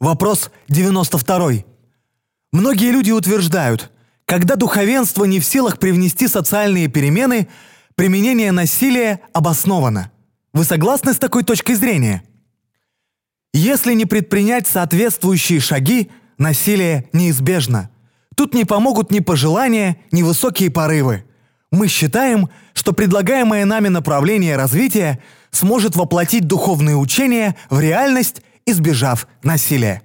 Вопрос 92. Многие люди утверждают, когда духовенство не в силах привнести социальные перемены, применение насилия обосновано. Вы согласны с такой точкой зрения? Если не предпринять соответствующие шаги, насилие неизбежно. Тут не помогут ни пожелания, ни высокие порывы. Мы считаем, что предлагаемое нами направление развития сможет воплотить духовные учения в реальность, избежав насилия.